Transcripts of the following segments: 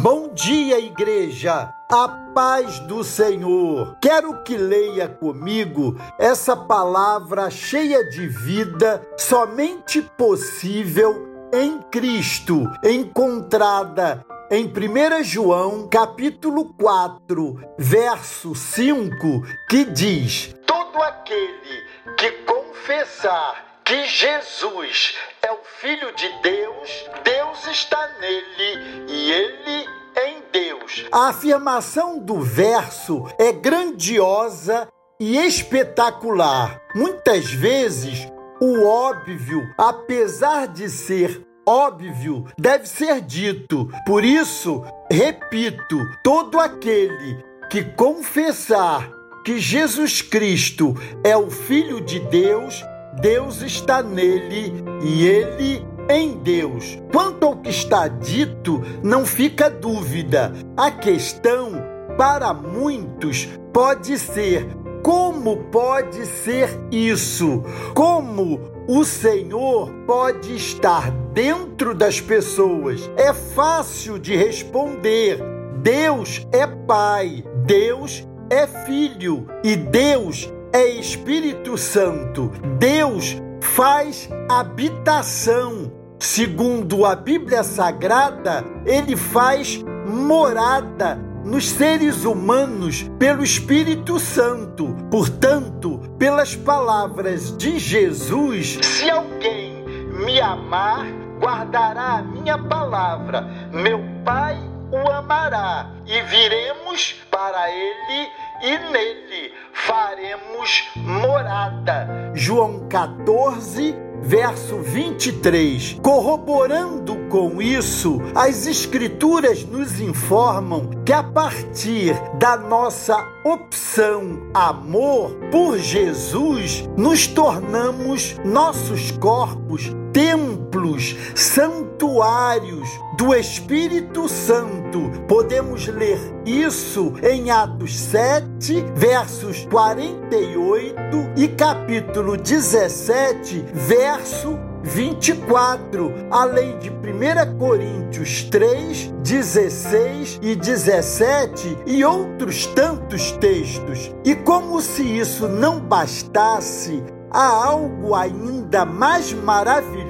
Bom dia, igreja! A paz do Senhor. Quero que leia comigo essa palavra cheia de vida, somente possível em Cristo, encontrada em 1 João, capítulo 4, verso 5, que diz: Todo aquele que confessar que Jesus é o Filho de Deus, Deus está nele e ele em Deus. A afirmação do verso é grandiosa e espetacular. Muitas vezes, o óbvio, apesar de ser óbvio, deve ser dito. Por isso, repito: todo aquele que confessar que Jesus Cristo é o Filho de Deus, Deus está nele e ele em Deus. Quanto ao que está dito, não fica dúvida. A questão, para muitos, pode ser: como pode ser isso? Como o Senhor pode estar dentro das pessoas? É fácil de responder. Deus é Pai, Deus é Filho e Deus é Espírito Santo. Deus faz habitação. Segundo a Bíblia Sagrada, ele faz morada nos seres humanos pelo Espírito Santo. Portanto, pelas palavras de Jesus, se alguém me amar, guardará a minha palavra. Meu Pai o amará e viremos para ele e nele faremos morada. João 14, verso 23. Corroborando com isso, as Escrituras nos informam que a partir da nossa opção amor por Jesus, nos tornamos nossos corpos templos, santuários do Espírito Santo. Podemos ler isso em Atos 7, versos 48 e capítulo 17, verso 24, além de 1 Coríntios 3, 16 e 17 e outros tantos textos. E como se isso não bastasse, há algo ainda mais maravilhoso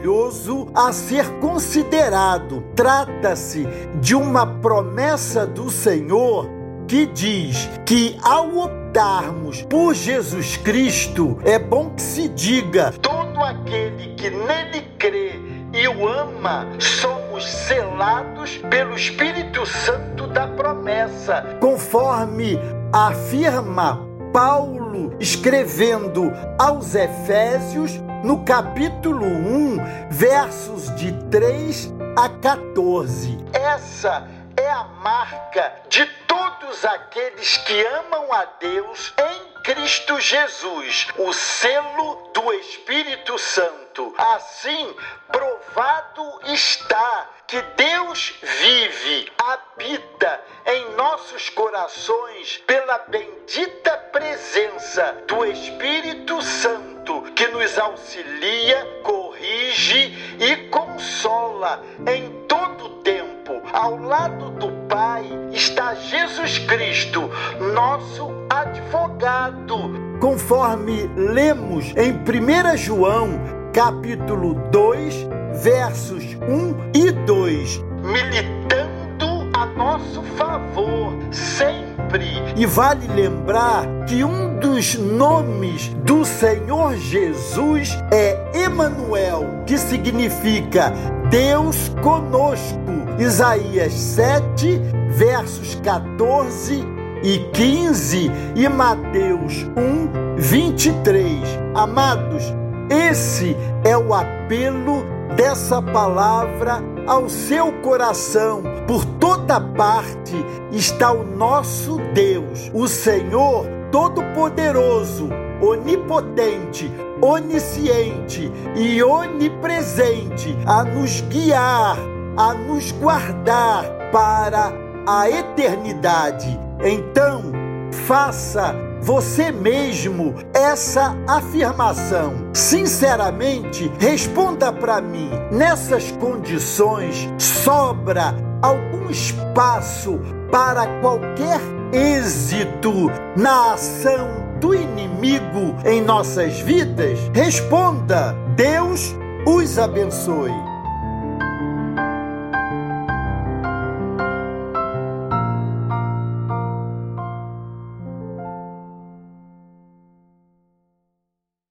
a ser considerado. Trata-se de uma promessa do Senhor que diz que ao optarmos por Jesus Cristo, é bom que se diga: todo aquele que nele crê e o ama, somos selados pelo Espírito Santo da promessa, conforme afirma Paulo escrevendo aos Efésios, no capítulo 1, versos de 3 a 14. Essa é a marca de todos aqueles que amam a Deus em Cristo Jesus, o selo do Espírito Santo. Assim, provado está que Deus vive, habita em nossos corações pela bendita presença do Espírito Santo que nos auxilia, corrige e consola em todo tempo. Ao lado do Pai está Jesus Cristo, nosso advogado. Conforme lemos em 1 João, capítulo 2, versos 1 e 2, militando a nosso favor sempre. E vale lembrar que um dos nomes do Senhor Jesus é Emanuel, que significa Deus conosco. Isaías 7, versos 14 e 15 e Mateus 1, 23. Amados, esse é o apelo dessa palavra ao seu coração. Por toda parte está o nosso Deus, o Senhor Todo-Poderoso, Onipotente, Onisciente e Onipresente, a nos guiar, a nos guardar para a eternidade. Então, faça você mesmo essa afirmação. Sinceramente, responda para mim: nessas condições sobra algum espaço para qualquer êxito na ação do inimigo em nossas vidas? Responda: Deus os abençoe.